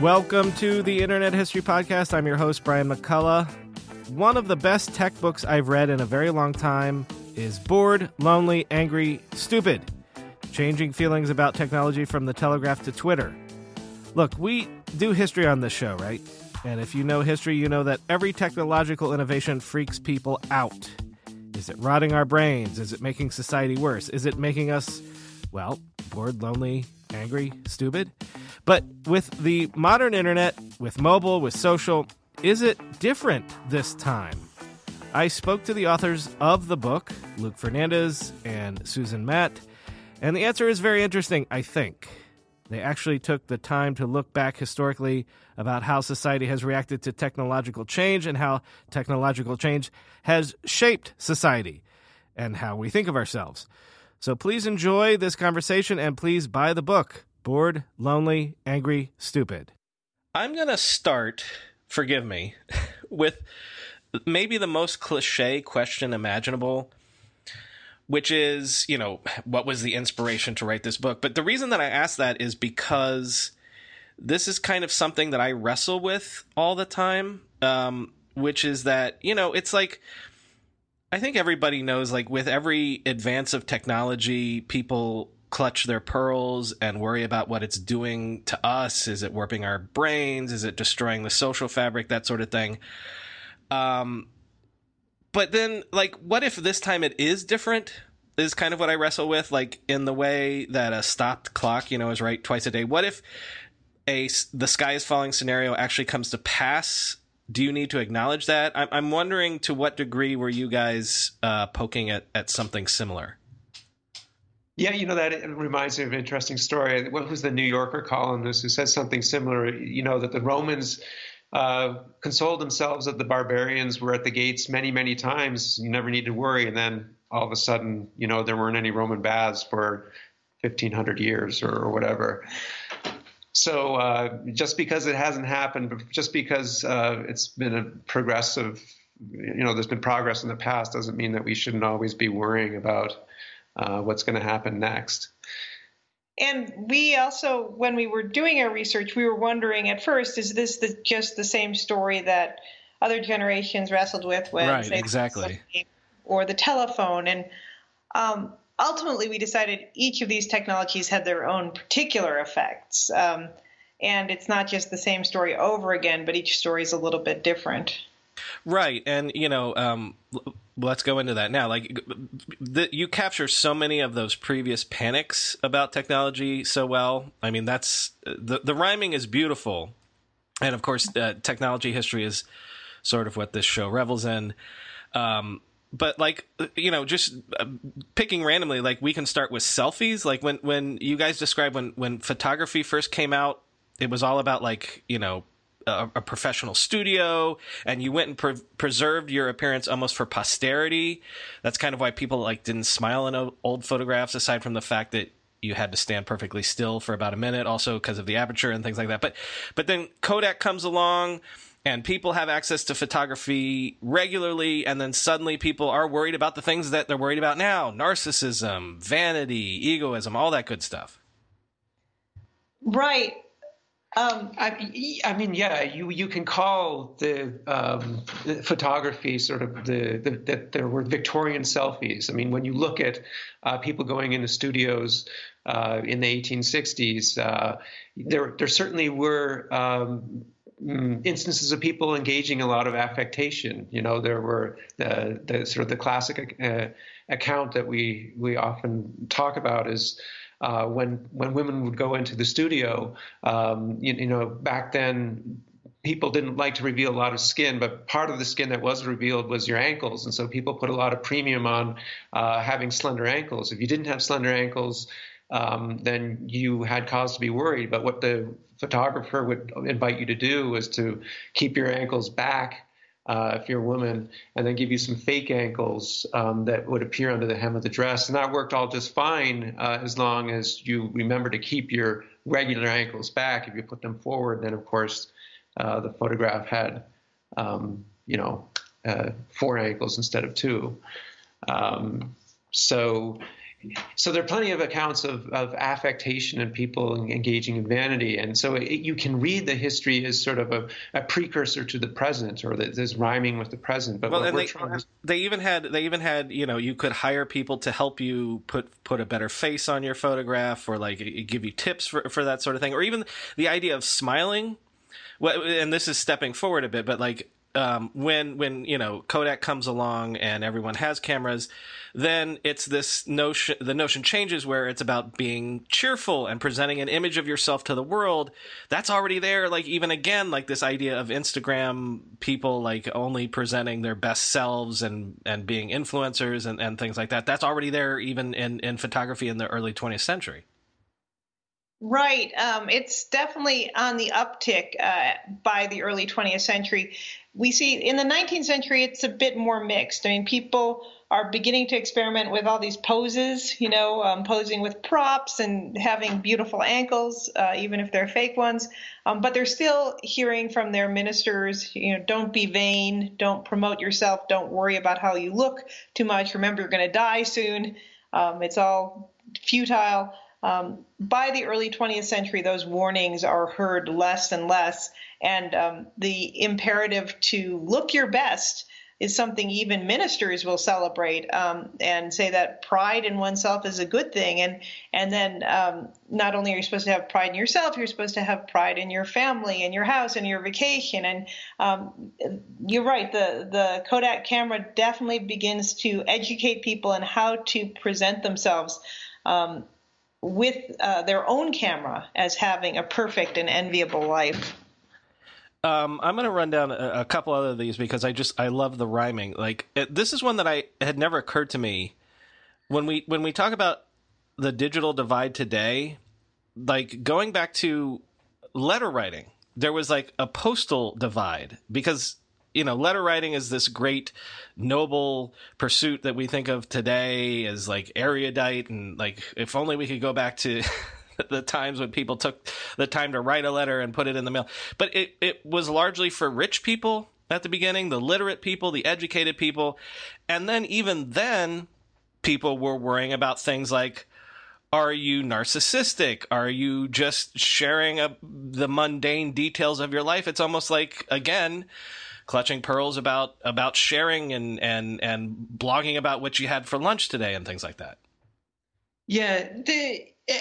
Welcome to the Internet History Podcast. I'm your host, Brian McCullough. One of the best tech books I've read in a very long time is Bored, Lonely, Angry, Stupid Changing Feelings About Technology from the Telegraph to Twitter. Look, we do history on this show, right? And if you know history, you know that every technological innovation freaks people out. Is it rotting our brains? Is it making society worse? Is it making us, well, bored, lonely, angry, stupid? But with the modern internet, with mobile, with social, is it different this time? I spoke to the authors of the book, Luke Fernandez and Susan Matt, and the answer is very interesting, I think. They actually took the time to look back historically about how society has reacted to technological change and how technological change has shaped society and how we think of ourselves. So please enjoy this conversation and please buy the book bored, lonely, angry, stupid. I'm going to start, forgive me, with maybe the most cliche question imaginable, which is, you know, what was the inspiration to write this book? But the reason that I ask that is because this is kind of something that I wrestle with all the time, um, which is that, you know, it's like. I think everybody knows, like, with every advance of technology, people clutch their pearls and worry about what it's doing to us. Is it warping our brains? Is it destroying the social fabric? That sort of thing. Um, but then, like, what if this time it is different? Is kind of what I wrestle with, like in the way that a stopped clock, you know, is right twice a day. What if a the sky is falling scenario actually comes to pass? Do you need to acknowledge that? I'm, I'm wondering to what degree were you guys uh, poking at, at something similar? Yeah, you know, that reminds me of an interesting story. What was the New Yorker columnist who said something similar? You know, that the Romans uh, consoled themselves that the barbarians were at the gates many, many times. You never need to worry. And then all of a sudden, you know, there weren't any Roman baths for 1500 years or, or whatever. So uh, just because it hasn't happened, just because uh, it's been a progressive, you know, there's been progress in the past, doesn't mean that we shouldn't always be worrying about uh, what's going to happen next. And we also, when we were doing our research, we were wondering at first, is this the, just the same story that other generations wrestled with when, right, exactly, or the telephone? And um, ultimately, we decided each of these technologies had their own particular effects. Um, and it's not just the same story over again, but each story is a little bit different. Right, and you know, um, let's go into that now. Like, the, you capture so many of those previous panics about technology so well. I mean, that's the the rhyming is beautiful, and of course, uh, technology history is sort of what this show revels in. Um, but like you know just uh, picking randomly like we can start with selfies like when when you guys describe when when photography first came out it was all about like you know a, a professional studio and you went and pre- preserved your appearance almost for posterity. That's kind of why people like didn't smile in old photographs, aside from the fact that you had to stand perfectly still for about a minute, also because of the aperture and things like that. But but then Kodak comes along and people have access to photography regularly and then suddenly people are worried about the things that they're worried about now narcissism vanity egoism all that good stuff right um, I, I, mean, yeah, you you can call the, um, the photography sort of the, the, that there were Victorian selfies. I mean, when you look at uh, people going into studios uh, in the 1860s, uh, there there certainly were um, mm, instances of people engaging a lot of affectation. You know, there were the, the sort of the classic uh, account that we we often talk about is uh, when when women would go into the studio. Um, you, you know, back then people didn't like to reveal a lot of skin, but part of the skin that was revealed was your ankles, and so people put a lot of premium on uh, having slender ankles. If you didn't have slender ankles, um, then you had cause to be worried. But what the photographer would invite you to do was to keep your ankles back uh, if you're a woman, and then give you some fake ankles um, that would appear under the hem of the dress. And that worked all just fine uh, as long as you remember to keep your regular ankles back. If you put them forward, then of course uh, the photograph had, um, you know, uh, four ankles instead of two. Um, so so there are plenty of accounts of, of affectation and people engaging in vanity, and so it, you can read the history as sort of a, a precursor to the present, or that there's rhyming with the present. But well, and they, trying... they even had they even had you know you could hire people to help you put put a better face on your photograph, or like give you tips for for that sort of thing, or even the idea of smiling. Well, and this is stepping forward a bit, but like um, when when you know Kodak comes along and everyone has cameras, then it's this notion. The notion changes where it's about being cheerful and presenting an image of yourself to the world. That's already there. Like even again, like this idea of Instagram people like only presenting their best selves and and being influencers and, and things like that. That's already there even in in photography in the early 20th century. Right. Um, it's definitely on the uptick uh, by the early 20th century we see in the 19th century it's a bit more mixed. I mean, people are beginning to experiment with all these poses, you know, um, posing with props and having beautiful ankles, uh, even if they're fake ones. Um, but they're still hearing from their ministers, you know, don't be vain, don't promote yourself, don't worry about how you look too much. Remember, you're going to die soon. Um, it's all futile. Um, by the early 20th century, those warnings are heard less and less, and um, the imperative to look your best is something even ministers will celebrate um, and say that pride in oneself is a good thing. And and then um, not only are you supposed to have pride in yourself, you're supposed to have pride in your family and your house and your vacation. And um, you're right, the the Kodak camera definitely begins to educate people on how to present themselves. Um, with uh, their own camera as having a perfect and enviable life. Um, I'm going to run down a, a, couple other of these because I just I love the rhyming. Like it, this is one that I had never occurred to me when we when we talk about the digital divide today. Like going back to letter writing, there was like a postal divide because you know, letter writing is this great noble pursuit that we think of today as like erudite and like if only we could go back to the times when people took the time to write a letter and put it in the mail. But it, it was largely for rich people at the beginning, the literate people, the educated people. And then even then, people were worrying about things like are you narcissistic? Are you just sharing a, the mundane details of your life? It's almost like, again, clutching pearls about about sharing and and and blogging about what you had for lunch today and things like that. Yeah,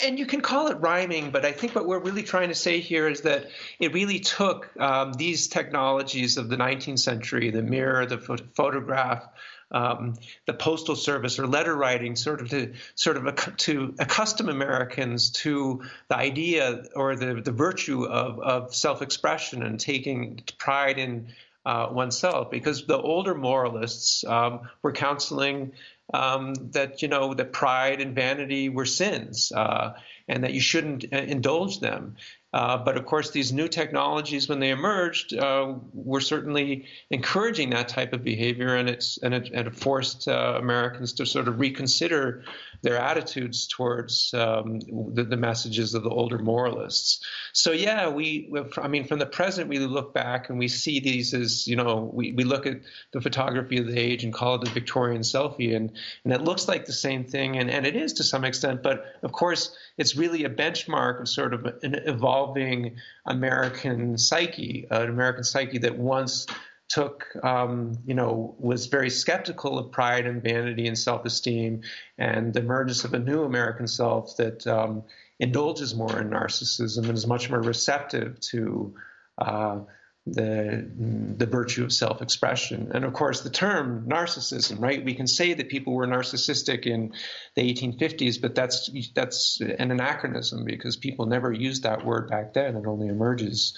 and you can call it rhyming, but I think what we're really trying to say here is that it really took um, these technologies of the 19th century, the mirror, the photograph, um, the postal service or letter writing, sort of to sort of to accustom Americans to the idea or the the virtue of of self-expression and taking pride in uh, oneself because the older moralists um, were counseling um, that you know that pride and vanity were sins uh, and that you shouldn't uh, indulge them uh, but of course, these new technologies, when they emerged, uh, were certainly encouraging that type of behavior, and it's and it, and it forced uh, Americans to sort of reconsider their attitudes towards um, the, the, messages of the older moralists. So yeah, we, I mean, from the present, we look back and we see these as you know, we, we look at the photography of the age and call it the Victorian selfie, and and it looks like the same thing, and and it is to some extent, but of course, it's really a benchmark of sort of an evolving American psyche, an American psyche that once took, um, you know, was very skeptical of pride and vanity and self-esteem, and the emergence of a new American self that um, indulges more in narcissism and is much more receptive to uh, the the virtue of self-expression. And of course the term narcissism right? We can say that people were narcissistic in the 1850s but that's that's an anachronism because people never used that word back then. It only emerges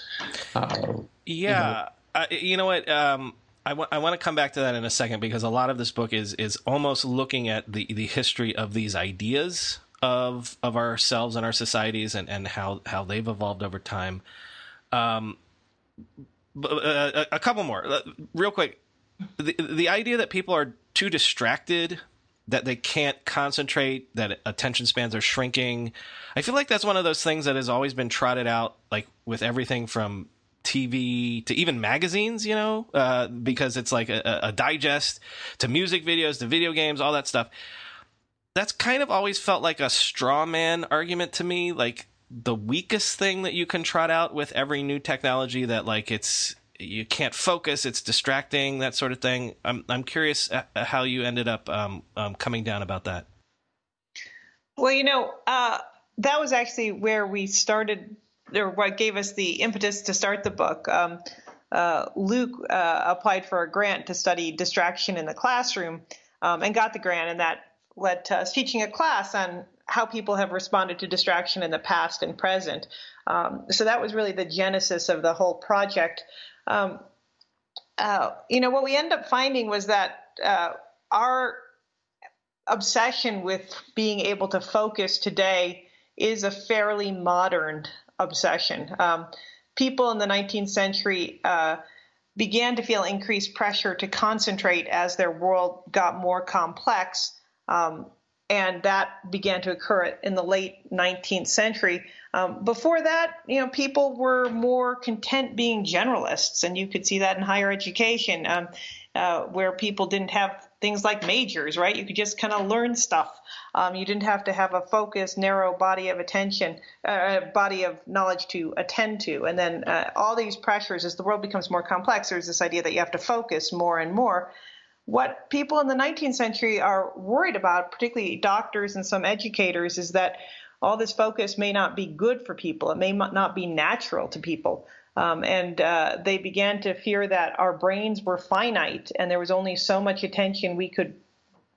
uh, yeah you know, you know what? Um, I, w- I want to come back to that in a second because a lot of this book is is almost looking at the the history of these ideas of of ourselves and our societies and and how how they've evolved over time. Um uh, a couple more, uh, real quick. The the idea that people are too distracted, that they can't concentrate, that attention spans are shrinking. I feel like that's one of those things that has always been trotted out, like with everything from TV to even magazines, you know, uh, because it's like a, a, digest to music videos to video games, all that stuff. That's kind of always felt like a straw man argument to me. Like the weakest thing that you can trot out with every new technology that like it's you can't focus, it's distracting, that sort of thing. I'm I'm curious uh, how you ended up um, um, coming down about that. Well, you know, uh, that was actually where we started, or what gave us the impetus to start the book. Um, uh, Luke uh, applied for a grant to study distraction in the classroom um, and got the grant, and that led to us teaching a class on how people have responded to distraction in the past and present. Um, so that was really the genesis of the whole project. Um, uh, you know, what we ended up finding was that uh, our obsession with being able to focus today is a fairly modern obsession. Um, people in the 19th century uh, began to feel increased pressure to concentrate as their world got more complex. Um, and that began to occur in the late 19th century. Um, before that, you know, people were more content being generalists, and you could see that in higher education, um, uh, where people didn't have things like majors, right? You could just kind of learn stuff. Um, you didn't have to have a focused, narrow body of attention, uh, body of knowledge to attend to. And then uh, all these pressures, as the world becomes more complex, there's this idea that you have to focus more and more what people in the 19th century are worried about, particularly doctors and some educators, is that all this focus may not be good for people. It may not be natural to people. Um, and uh, they began to fear that our brains were finite and there was only so much attention we could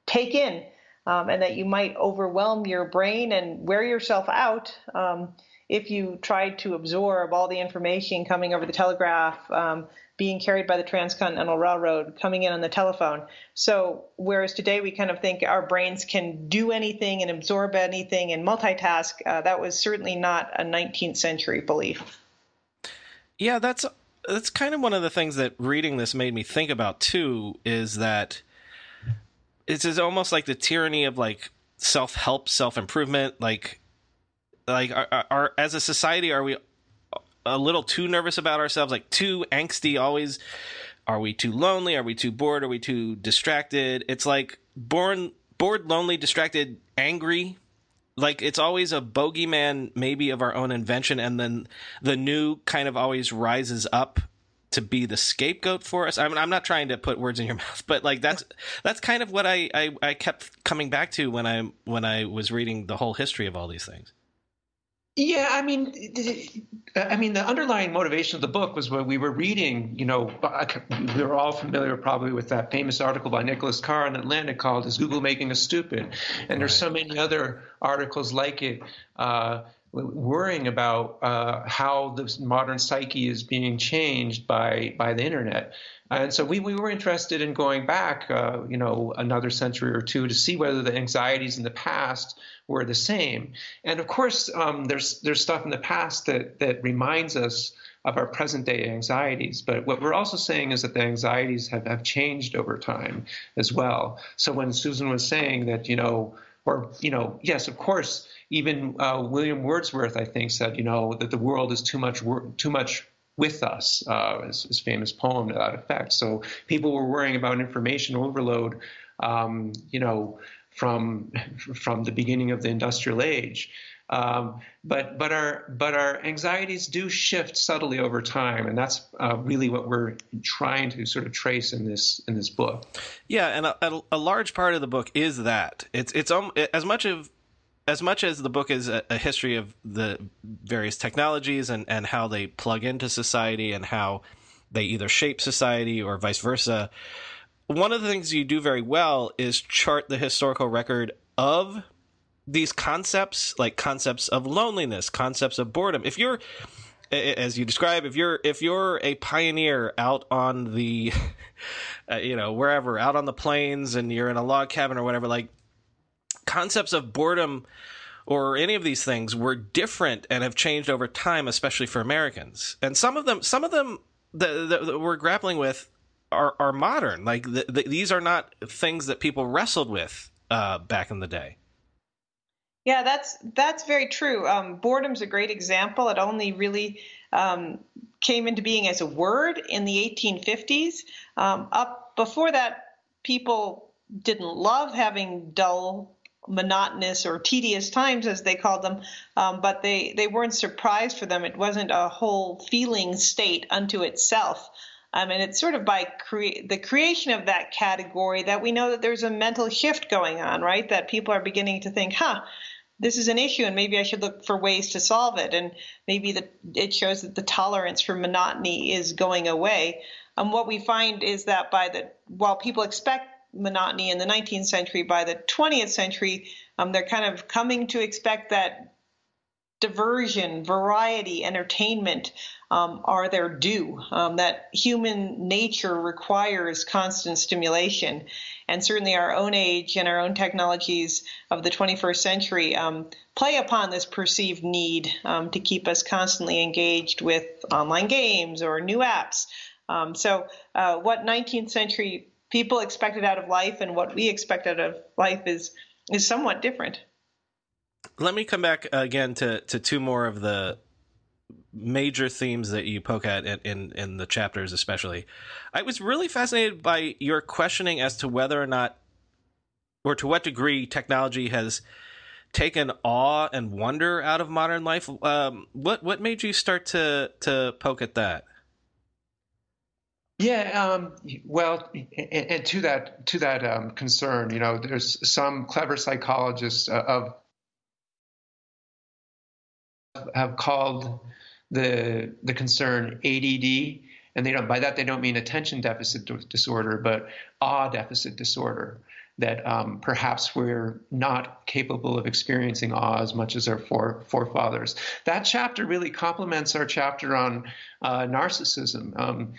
take in, um, and that you might overwhelm your brain and wear yourself out um, if you tried to absorb all the information coming over the telegraph, um, being carried by the Transcontinental Railroad, coming in on the telephone. So, whereas today we kind of think our brains can do anything and absorb anything and multitask, uh, that was certainly not a 19th century belief. Yeah, that's that's kind of one of the things that reading this made me think about too. Is that it's almost like the tyranny of like self help, self improvement. Like, like are, are, as a society, are we a little too nervous about ourselves, like too angsty, always. Are we too lonely? Are we too bored? Are we too distracted? It's like born, bored, lonely, distracted, angry. Like it's always a bogeyman, maybe of our own invention, and then the new kind of always rises up to be the scapegoat for us. I mean, I'm not trying to put words in your mouth, but like that's that's kind of what I, I, I kept coming back to when I when I was reading the whole history of all these things. Yeah, I mean, I mean, the underlying motivation of the book was when we were reading. You know, we were all familiar probably with that famous article by Nicholas Carr in Atlantic called "Is Google Making Us Stupid?" And there's so many other articles like it. Uh, worrying about uh, how the modern psyche is being changed by by the internet. And so we, we were interested in going back, uh, you know, another century or two to see whether the anxieties in the past were the same. And of course, um, there's there's stuff in the past that that reminds us of our present day anxieties. But what we're also saying is that the anxieties have, have changed over time as well. So when Susan was saying that, you know, or you know, yes, of course, even uh, William Wordsworth, I think, said, you know, that the world is too much too much with us, uh, his, his, famous poem to that effect. So people were worrying about information overload, um, you know, from from the beginning of the industrial age. Um, but but our but our anxieties do shift subtly over time, and that's uh, really what we're trying to sort of trace in this in this book. Yeah, and a, a large part of the book is that it's it's um, as much of as much as the book is a, a, history of the various technologies and, and how they plug into society and how they either shape society or vice versa. One of the things you do very well is chart the historical record of these concepts, like concepts of loneliness, concepts of boredom. If you're as you describe, if you're if you're a pioneer out on the, uh, you know, wherever out on the plains and you're in a log cabin or whatever, like concepts of boredom or any of these things were different and have changed over time, especially for Americans. And some of them, some of them that, that, that we're grappling with are are modern. Like the, the, these are not things that people wrestled with uh, back in the day. Yeah, that's that's very true. Um, boredom's a great example. It only really um, came into being as a word in the 1850s. Um, up before that, people didn't love having dull, monotonous, or tedious times, as they called them, um, but they they weren't surprised for them. It wasn't a whole feeling state unto itself. Um, and it's sort of by cre- the creation of that category that we know that there's a mental shift going on, right? That people are beginning to think, huh, this is an issue and maybe I should look for ways to solve it. And maybe the, it shows that the tolerance for monotony is going away. And um, what we find is that by the, while people expect monotony in the 19th century, by the 20th century, um, they're kind of coming to expect that diversion, variety, entertainment um, are their due, um, that human nature requires constant stimulation. And certainly our own age and our own technologies of the 21st century um, play upon this perceived need um, to keep us constantly engaged with online games or new apps. Um, so, uh, what 19th century people expected out of life and what we expect out of life is, is somewhat different let me come back again to to two more of the major themes that you poke at in, in, in the chapters especially. I was really fascinated by your questioning as to whether or not or to what degree technology has taken awe and wonder out of modern life. Um, what what made you start to to poke at that? Yeah, um, well, and, and, to that to that um, concern, you know, there's some clever psychologists uh, of have called the the concern ADD, and they don't by that they don't mean attention deficit disorder, but awe deficit disorder. That um, perhaps we're not capable of experiencing awe as much as our fore, forefathers. That chapter really complements our chapter on uh, narcissism. Um,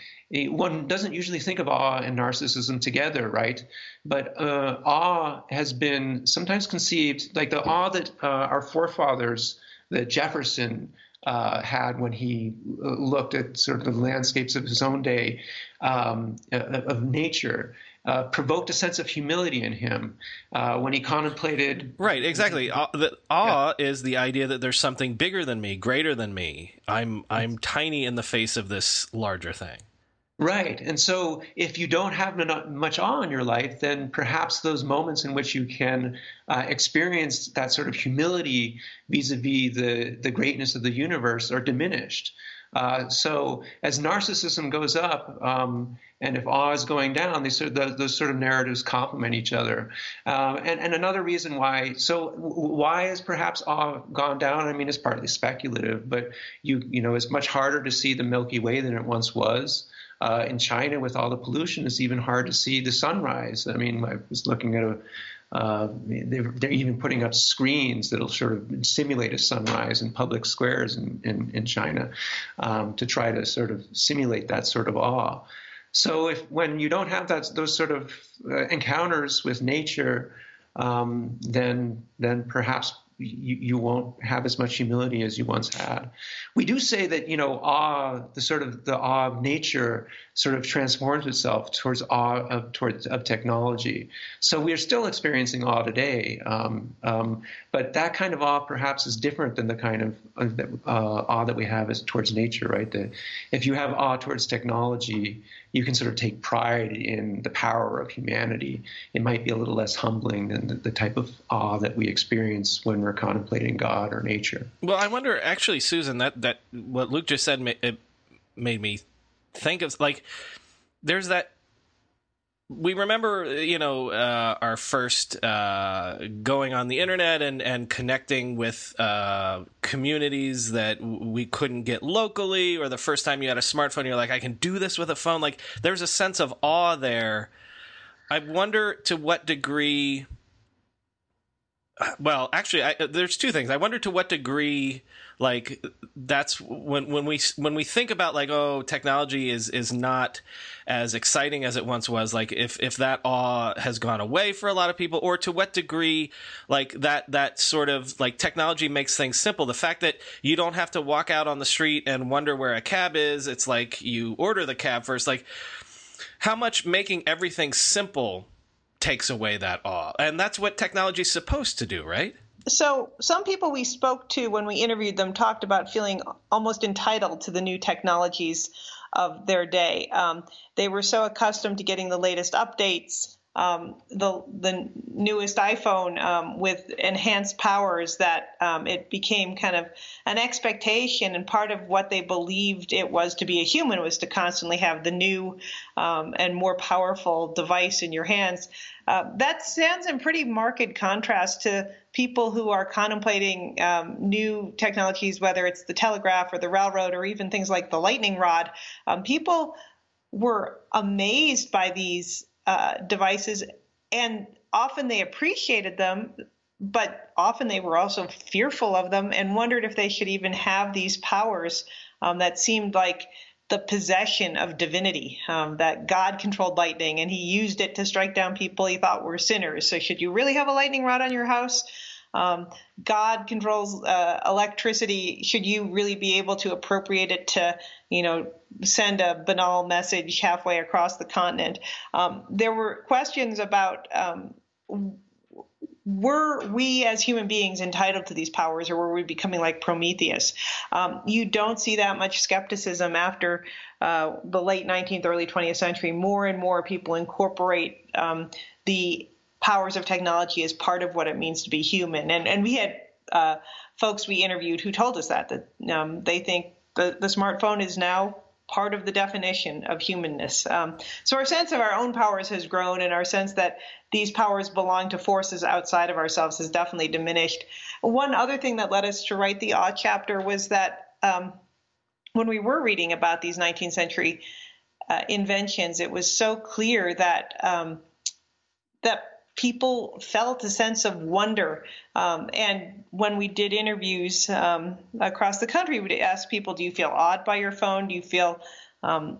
one doesn't usually think of awe and narcissism together, right? But uh, awe has been sometimes conceived like the awe that uh, our forefathers that Jefferson uh, had when he uh, looked at sort of the landscapes of his own day um, uh, of nature. Uh, provoked a sense of humility in him uh, when he contemplated. Right, exactly. Awe, the, awe yeah. is the idea that there's something bigger than me, greater than me. I'm I'm tiny in the face of this larger thing. Right. And so if you don't have much awe in your life, then perhaps those moments in which you can uh, experience that sort of humility vis-a-vis the, the greatness of the universe are diminished. Uh, so as narcissism goes up, um, and if awe is going down, these sort of, those, those sort of narratives complement each other. Um, and, and, another reason why, so why has perhaps awe gone down? I mean, it's partly speculative, but you you know, it's much harder to see the Milky Way than it once was. Uh, in China, with all the pollution, it's even hard to see the sunrise. I mean, I was looking at a uh, they're, they're, even putting up screens that'll sort of simulate a sunrise in public squares in, in, in China um, to try to sort of simulate that sort of awe. So if when you don't have that those sort of uh, encounters with nature, um, then then perhaps you, you won't have as much humility as you once had. We do say that you know awe, the sort of the awe of nature, sort of transforms itself towards awe of towards of technology. So we are still experiencing awe today, um, um, but that kind of awe perhaps is different than the kind of uh, awe that we have as towards nature, right? That if you have awe towards technology, you can sort of take pride in the power of humanity. It might be a little less humbling than the, the type of awe that we experience when we're contemplating God or nature. Well, I wonder, actually, Susan, that that what Luke just said it made me think of like there's that we remember, you know, uh, our first uh, going on the internet and, and connecting with uh, communities that we couldn't get locally, or the first time you had a smartphone, you're like, I can do this with a phone. Like, there's a sense of awe there. I wonder to what degree. Well, actually, I, there's two things. I wonder to what degree like that's when when we when we think about like oh technology is is not as exciting as it once was like if if that awe has gone away for a lot of people or to what degree like that that sort of like technology makes things simple. The fact that you don't have to walk out on the street and wonder where a cab is it's like you order the cab first. Like how much making everything simple takes away that awe. And that's what technology is supposed to do right so some people we spoke to when we interviewed them talked about feeling almost entitled to the new technologies of their day. Um, they were so accustomed to getting the latest updates um, the the newest iPhone um, with enhanced powers that um, it became kind of an expectation and part of what they believed it was to be a human was to constantly have the new um, and more powerful device in your hands. Uh, that stands in pretty marked contrast to people who are contemplating um, new technologies, whether it's the telegraph or the railroad or even things like the lightning rod. Um, people were amazed by these uh, devices, and often they appreciated them, but often they were also fearful of them and wondered if they should even have these powers um, that seemed like the possession of divinity, um, that God controlled lightning and he used it to strike down people he thought were sinners. So, should you really have a lightning rod on your house? Um, God controls uh, electricity. Should you really be able to appropriate it to, you know, send a banal message halfway across the continent? Um, there were questions about um, were we as human beings entitled to these powers or were we becoming like Prometheus? Um, you don't see that much skepticism after uh, the late 19th, early 20th century. More and more people incorporate um, the powers of technology as part of what it means to be human. And and we had uh, folks we interviewed who told us that that um, they think the the smartphone is now part of the definition of humanness. Um, so our sense of our own powers has grown, and our sense that these powers belong to forces outside of ourselves has definitely diminished. One other thing that led us to write the awe chapter was that um, when we were reading about these 19th century uh, inventions, it was so clear that um, that people felt a sense of wonder. Um, and when we did interviews um, across the country, we'd ask people, Do you feel awed by your phone? Do you feel um,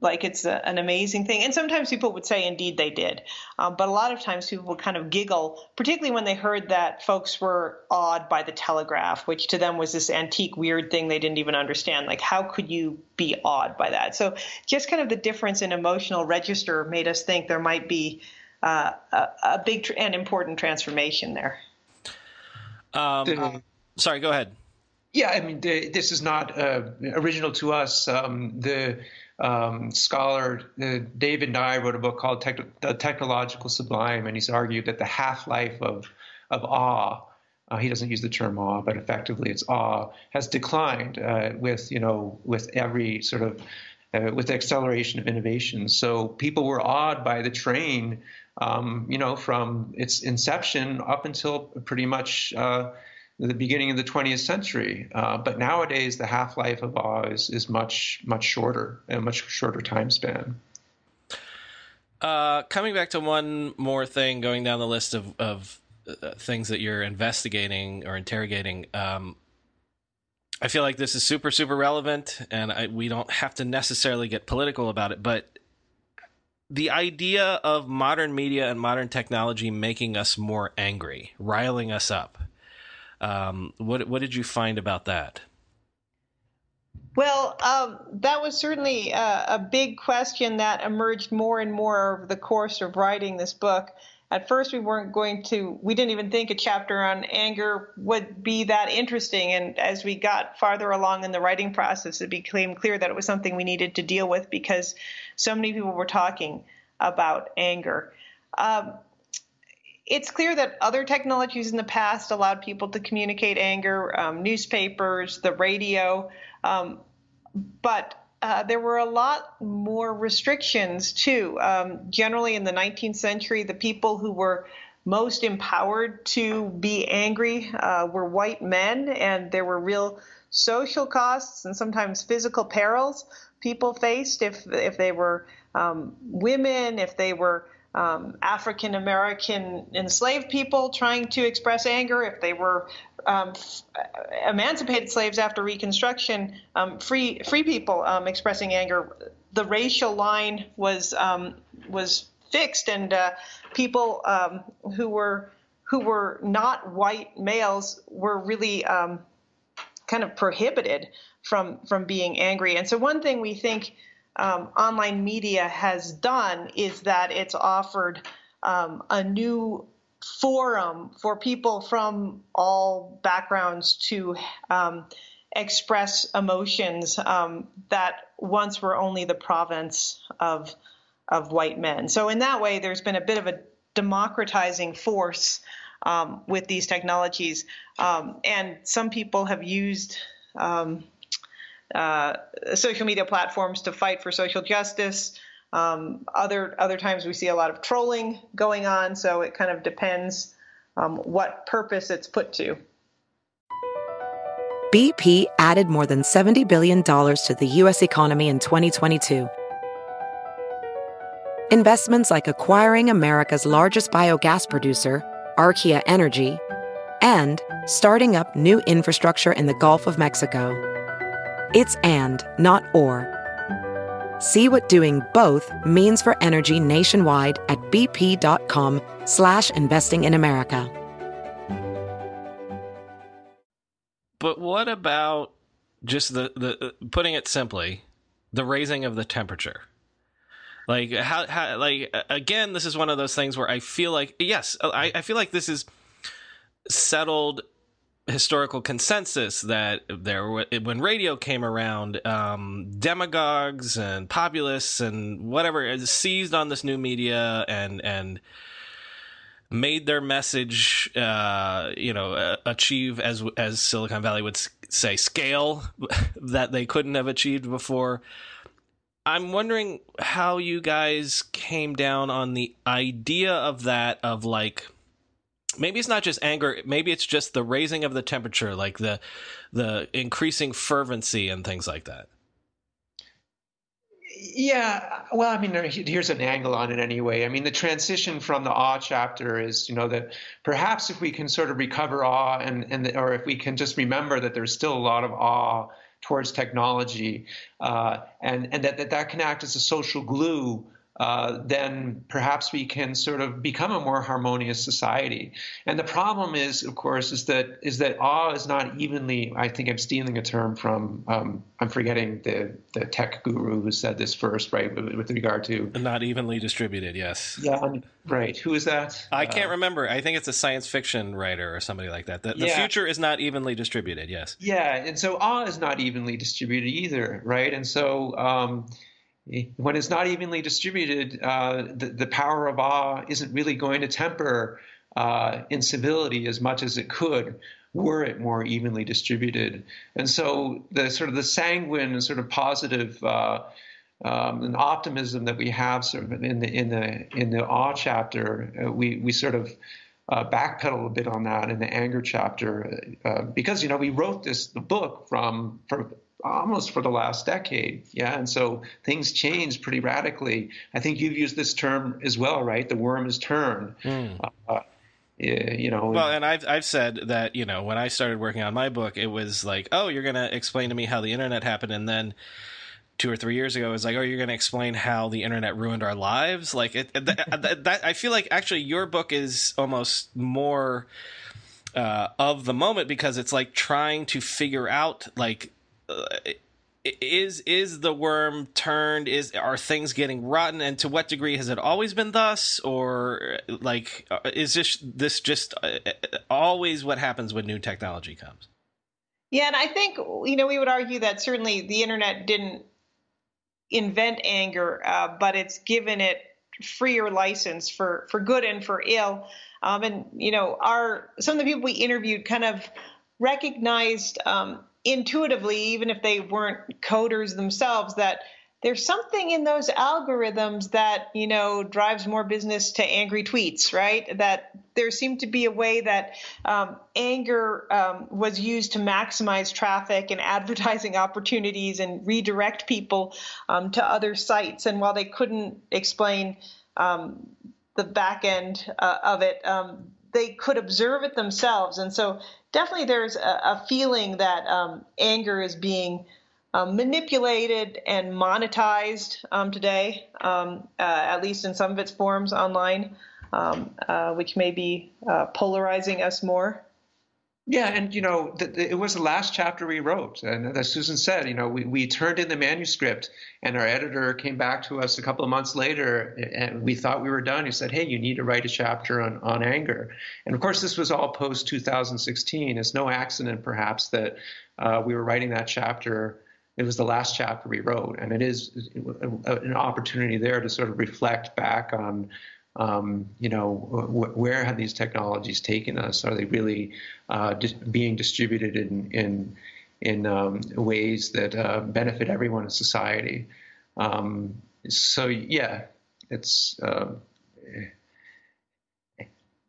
like it's a, an amazing thing? And sometimes people would say, Indeed, they did. Um, but a lot of times people would kind of giggle, particularly when they heard that folks were awed by the telegraph, which to them was this antique, weird thing they didn't even understand. Like, how could you be awed by that? So, just kind of the difference in emotional register made us think there might be uh, a, a, big tr- and important transformation there. Um, the, sorry, go ahead. Yeah, I mean, the, this is not uh, original to us. Um, the um, scholar uh, David Nye wrote a book called The Technological Sublime, and he's argued that the half life of of awe. Uh, he doesn't use the term awe, but effectively it's awe has declined uh, with you know with every sort of uh, with the acceleration of innovation. So people were awed by the train um, you know, from its inception up until pretty much uh, the beginning of the 20th century. Uh, but nowadays, the half life of awe is, is much, much shorter, a much shorter time span. Uh, coming back to one more thing, going down the list of, of uh, things that you're investigating or interrogating. Um, I feel like this is super, super relevant, and I, we don't have to necessarily get political about it. But the idea of modern media and modern technology making us more angry, riling us up. Um, what what did you find about that? Well, um, that was certainly a, a, big question that emerged more and more over the course of writing this book. At first, we weren't going to, we didn't even think a chapter on anger would be that interesting. And as we got farther along in the writing process, it became clear that it was something we needed to deal with because so many people were talking about anger. Um, it's clear that other technologies in the past allowed people to communicate anger, um, newspapers, the radio, um, but uh, there were a lot more restrictions too. Um, generally, in the 19th century, the people who were most empowered to be angry uh, were white men, and there were real social costs and sometimes physical perils people faced if if they were um, women, if they were um, African American enslaved people trying to express anger, if they were um, emancipated slaves after Reconstruction, um, free free people um, expressing anger, the racial line was um, was fixed, and uh, people um, who were who were not white males were really kind of prohibited from from being angry. And so, one thing we think um, online media has done is that it's offered um, a new forum for people from all backgrounds to um, express emotions um, that once were only the province of of white men. So in that way, there's been a bit of a democratizing force um, with these technologies, um, and some people have used um, uh, social media platforms to fight for social justice. Um, other other times we see a lot of trolling going on, so it kind of depends um, what purpose it's put to. BP added more than $70 billion to the U.S. economy in 2022. Investments like acquiring America's largest biogas producer, Archaea Energy, and starting up new infrastructure in the Gulf of Mexico. It's and, not or. See what doing both means for energy nationwide at bp.com slash investing in America. But what about just the, the putting it simply, the raising of the temperature? Like how, how like again, this is one of those things where I feel like yes, I, I feel like this is settled historical consensus that there when radio came around um, demagogues and populists and whatever seized on this new media and and made their message uh, you know achieve as as silicon valley would say scale that they couldn't have achieved before. I'm wondering how you guys came down on the idea of that of like maybe it's not just anger maybe it's just the raising of the temperature like the the increasing fervency and things like that. Yeah well i mean here's an angle on it anyway. I mean the transition from the awe chapter is you know that perhaps if we can sort of recover awe and and or if we can just remember that there's still a lot of awe towards technology uh, and and that, that that can act as a social glue uh, then perhaps we can sort of become a more harmonious society. And the problem is, of course, is that is that awe is not evenly. I think I'm stealing a term from um, I'm forgetting the the tech guru who said this first, right? With, with regard to not evenly distributed. Yes. Yeah. Right. Who is that? I can't uh, remember. I think it's a science fiction writer or somebody like that. The, the yeah. future is not evenly distributed. Yes. Yeah, and so awe is not evenly distributed either, right? And so. Um, when it's not evenly distributed, uh, the, the, power of awe isn't really going to temper uh, incivility as much as it could were it more evenly distributed. And so the sort of the sanguine and sort of positive uh, um, and optimism that we have sort of in the in the in the awe chapter, uh, we we sort of uh, backpedal a bit on that in the anger chapter uh, because you know we wrote this book from from almost for the last decade. Yeah. And so things change pretty radically. I think you've used this term as well, right? The worm is turned. Mm. Uh, you know well and i've i've said that you know when i started working on my book it was like oh you're going to explain to me how the internet happened and then two or three years ago it was like oh you're going to explain how the internet ruined our lives like it, that, that, i feel like actually your book is almost more uh, of the moment because it's like trying to figure out like uh, is is the worm turned? Is are things getting rotten? And to what degree has it always been thus? Or like uh, is this this just uh, always what happens when new technology comes? Yeah and i think you know we would argue that certainly the internet didn't invent anger uh, but it's given it freer license for for good and for ill. Um, and you know our some of the people we interviewed kind of recognized um, intuitively, even if they weren't coders themselves, that there's something in those algorithms that you know drives more business to angry tweets right? That there seemed to be a way that um, anger um, was used to maximize traffic and advertising opportunities and redirect people um, to other sites. And while they couldn't explain um, the back end uh, of it um, they could observe it themselves and so definitely there's a, a feeling that um, anger is being um, manipulated and monetized um, today, um, uh, at least in some of its forms online, um, uh, which may be uh, polarizing us more. Yeah, and you know, the, the, it was the last chapter we wrote, and as Susan said, you know, we, we turned in the manuscript, and our editor came back to us a couple of months later, and we thought we were done. He said, "Hey, you need to write a chapter on on anger," and of course, this was all post 2016. It's no accident, perhaps, that uh, we were writing that chapter it was the last chapter we wrote, and it is an opportunity there to sort of reflect back on, um, you know, where have these technologies taken us? Are they really uh, being distributed in in in um, ways that uh, benefit everyone in society? Um, so yeah, it's uh,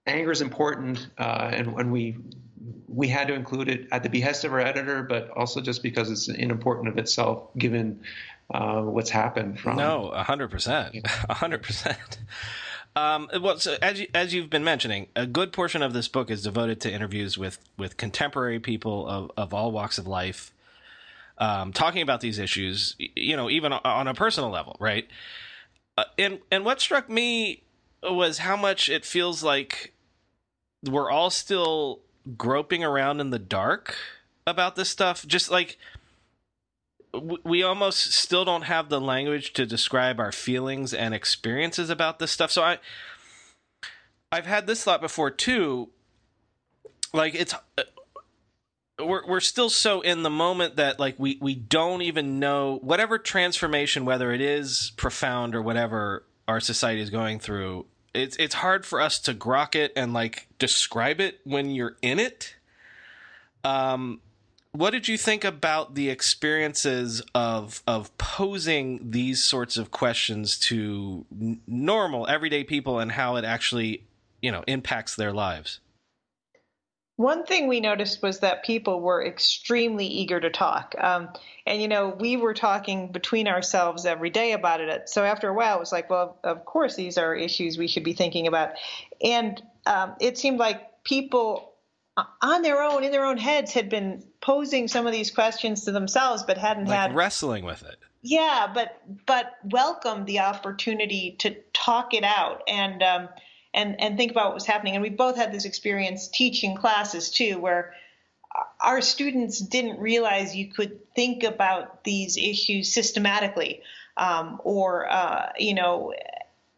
anger is important, uh, and when we we had to include it at the behest of our editor, but also just because it's important of itself, given uh, what's happened from. No, hundred percent, hundred percent. Um, well, so as you, as you've been mentioning, a good portion of this book is devoted to interviews with with contemporary people of of all walks of life, um, talking about these issues. You know, even on a personal level, right? Uh, and and what struck me was how much it feels like we're all still groping around in the dark about this stuff. Just like we almost still don't have the language to describe our feelings and experiences about this stuff. So I I've had this thought before too. Like it's uh, we're we're still so in the moment that like we we don't even know whatever transformation whether it is profound or whatever our society is going through it's it's hard for us to grok it and like describe it when you're in it. Um, what did you think about the experiences of of posing these sorts of questions to n- normal everyday people and how it actually you know impacts their lives? One thing we noticed was that people were extremely eager to talk. Um, and, you know, we were talking between ourselves every day about it. So after a while, it was like, well, of course, these are issues we should be thinking about. And um, it seemed like people on their own, in their own heads, had been posing some of these questions to themselves, but hadn't like had wrestling with it. Yeah, but but welcomed the opportunity to talk it out. And um, and and think about what was happening. And we both had this experience teaching classes too, where our students didn't realize you could think about these issues systematically, um, or uh, you know,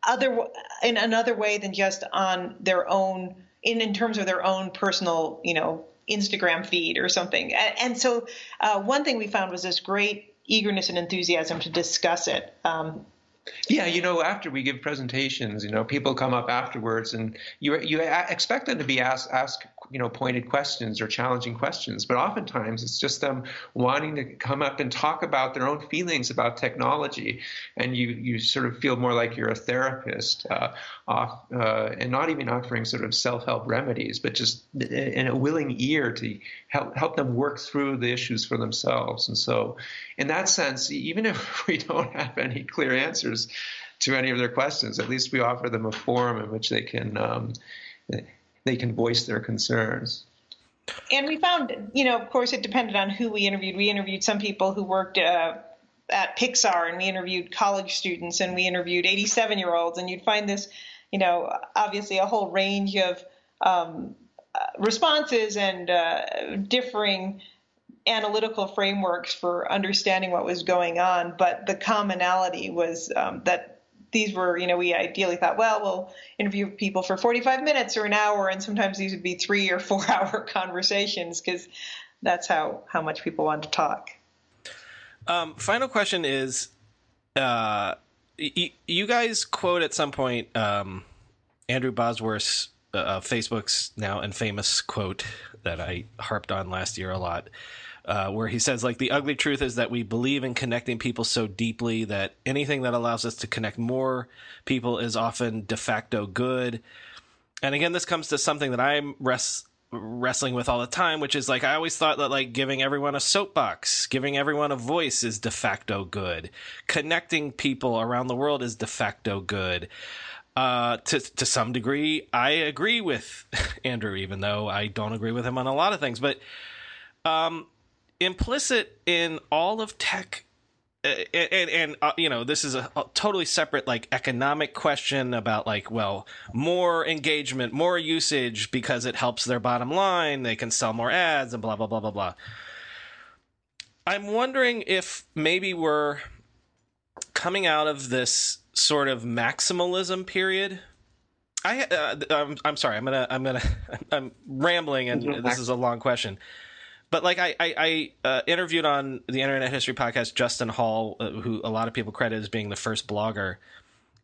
other in another way than just on their own in in terms of their own personal, you know, Instagram feed or something. And, and so, uh, one thing we found was this great eagerness and enthusiasm to discuss it. Um, yeah, you know, after we give presentations, you know, people come up afterwards, and you you expect them to be asked ask you know pointed questions or challenging questions, but oftentimes it's just them wanting to come up and talk about their own feelings about technology, and you you sort of feel more like you're a therapist, uh, off, uh, and not even offering sort of self help remedies, but just in a willing ear to help help them work through the issues for themselves. And so, in that sense, even if we don't have any clear answers to any of their questions, at least we offer them a forum in which they can um, they can voice their concerns. And we found, you know, of course, it depended on who we interviewed. We interviewed some people who worked uh, at Pixar, and we interviewed college students, and we interviewed 87 year olds, and you'd find this, you know, obviously a whole range of um, uh, responses and uh, differing analytical frameworks for understanding what was going on. But the commonality was um, that these were, you know, we ideally thought, well, we'll interview people for 45 minutes or an hour, and sometimes these would be three or four hour conversations because that's how how much people want to talk. Um, final question is, uh, y- you guys quote at some point um, Andrew Bosworth's uh, Facebook's now infamous quote that I harped on last year a lot. Uh, where he says, like, the ugly truth is that we believe in connecting people so deeply that anything that allows us to connect more people is often de facto good. And again, this comes to something that I'm res- wrestling with all the time, which is like, I always thought that, like, giving everyone a soapbox, giving everyone a voice is de facto good. Connecting people around the world is de facto good. Uh, to to some degree, I agree with Andrew, even though I don't agree with him on a lot of things. But um, implicit in all of tech uh, and, and uh, you know this is a, a, totally separate like economic question about like well more engagement more usage because it helps their bottom line they can sell more ads and blah blah blah blah blah i'm wondering if maybe we're coming out of this sort of maximalism period. I uh, I'm, I'm sorry i'm gonna i'm gonna i'm rambling and this is a long question. But like I, I, I uh, interviewed on the Internet History podcast Justin Hall, uh, who a lot of people credit as being the first blogger,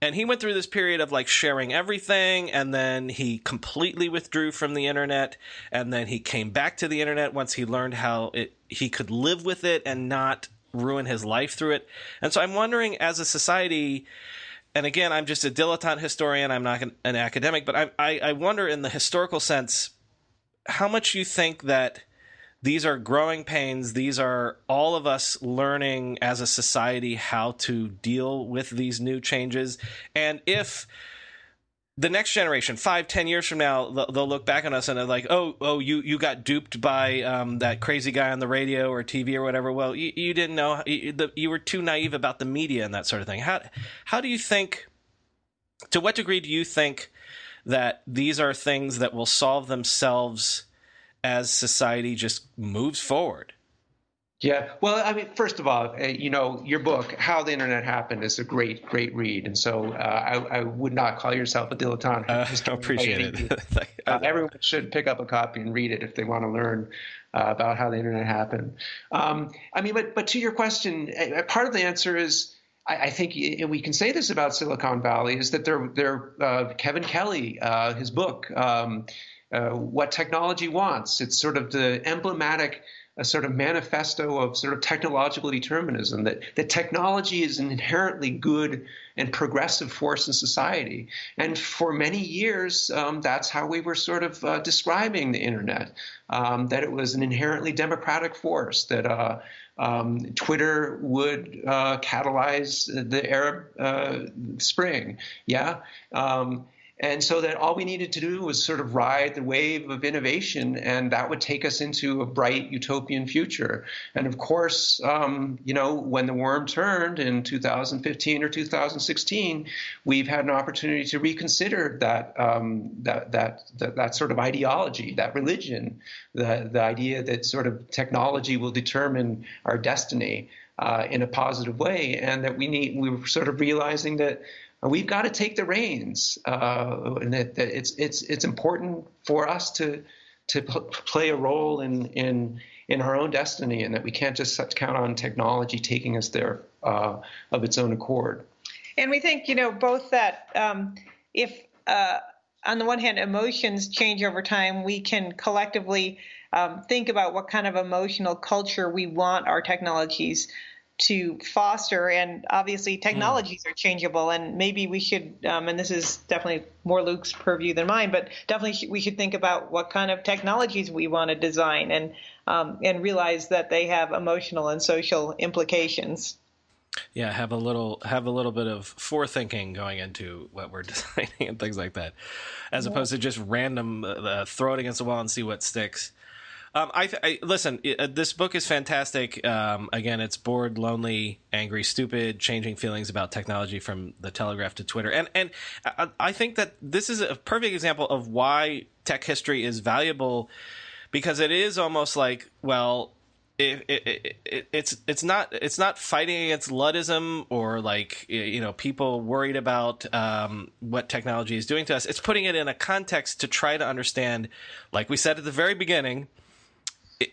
and he went through this period of like sharing everything, and then he completely withdrew from the internet, and then he came back to the internet once he learned how it he could live with it and not ruin his life through it. And so I'm wondering, as a society. And again, I'm just a dilettante historian. I'm not an, an academic, but I, I, I wonder, in the historical sense, how much you think that these are growing pains. These are all of us learning as a society how to deal with these new changes. And if the next generation, five, ten years from now, they'll look back on us and they're like, "Oh, oh, you you got duped by um, that crazy guy on the radio or TV or whatever." Well, you, you didn't know. You, you were too naive about the media and that sort of thing. How how do you think? To what degree do you think that these are things that will solve themselves? as society just moves forward. Yeah, well, I mean, first of all, uh, you know, your book, "How the Internet Happened," is a great, great read, and so uh, I, I, would not call yourself a dilettante. Uh, I appreciate it. uh, everyone should pick up a copy and read it if they want to learn uh, about how the internet happened. Um, I mean, but but to your question, uh, part of the answer is. I, I think, and we can say this about Silicon Valley, is that they're, they're Kevin Kelly, his book, um, uh, what technology wants. It's sort of the emblematic a sort of manifesto of sort of technological determinism that, that technology is an inherently good and progressive force in society. And for many years, um, that's how we were sort of uh, describing the internet, um, that it was an inherently democratic force, that uh, um, Twitter would uh, catalyze the Arab uh, Spring. Yeah. And so that all we needed to do was sort of ride the wave of innovation, and that would take us into a bright utopian future. And of course, um, you know, when the worm turned in 2015 or 2016, we've had an opportunity to reconsider that um, that, that, that that sort of ideology, that religion, the the idea that sort of technology will determine our destiny. Uh, in a positive way, and that we need, we were sort of realizing that we've got to take the reins, uh, and that, that, it's it's it's important for us to to play a role in in in our own destiny, and that we can't just count on technology taking us there uh, of its own accord. And we think, you know, both that um, if uh, on the one hand emotions change over time, we can collectively um, think about what kind of emotional culture we want our technologies to foster and obviously technologies mm. are changeable and maybe we should um, and this is definitely more luke's purview than mine but definitely we should think about what kind of technologies we want to design and um, and realize that they have emotional and social implications yeah have a little have a little bit of forethinking going into what we're designing and things like that as yeah. opposed to just random uh, throw it against the wall and see what sticks um, I, I, listen. Uh, this book is fantastic. Um, again, it's bored, lonely, angry, stupid, changing feelings about technology from the Telegraph to Twitter, and and I, I think that this is a perfect example of why tech history is valuable, because it is almost like well, it, it, it, it's it's not it's not fighting against Luddism or like you know people worried about um, what technology is doing to us. It's putting it in a context to try to understand, like we said at the very beginning,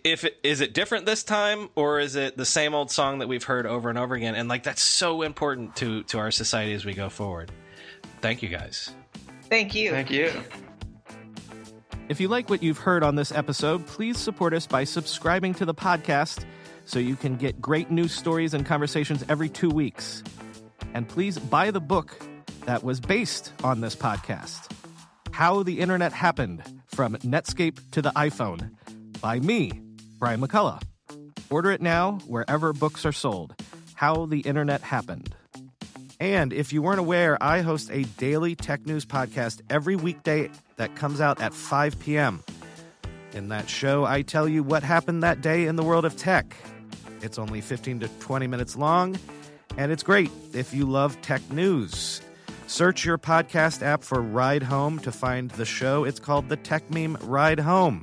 if it, is it different this time or is it the same old song that we've heard over and over again? And like that's so important to to our society as we go forward. Thank you guys. Thank you. Thank you. If you like what you've heard on this episode, please support us by subscribing to the podcast so you can get great news stories and conversations every two weeks. And please buy the book that was based on this podcast How the Internet Happened From Netscape to the iPhone by me, Brian McCullough. Order it now wherever books are sold. How the Internet Happened. And if you weren't aware, I host a daily tech news podcast every weekday that comes out at 5 p.m. In that show, I tell you what happened that day in the world of tech. It's only 15 to 20 minutes long, and it's great if you love tech news. Search your podcast app for Ride Home to find the show. It's called the Techmeme Ride Home.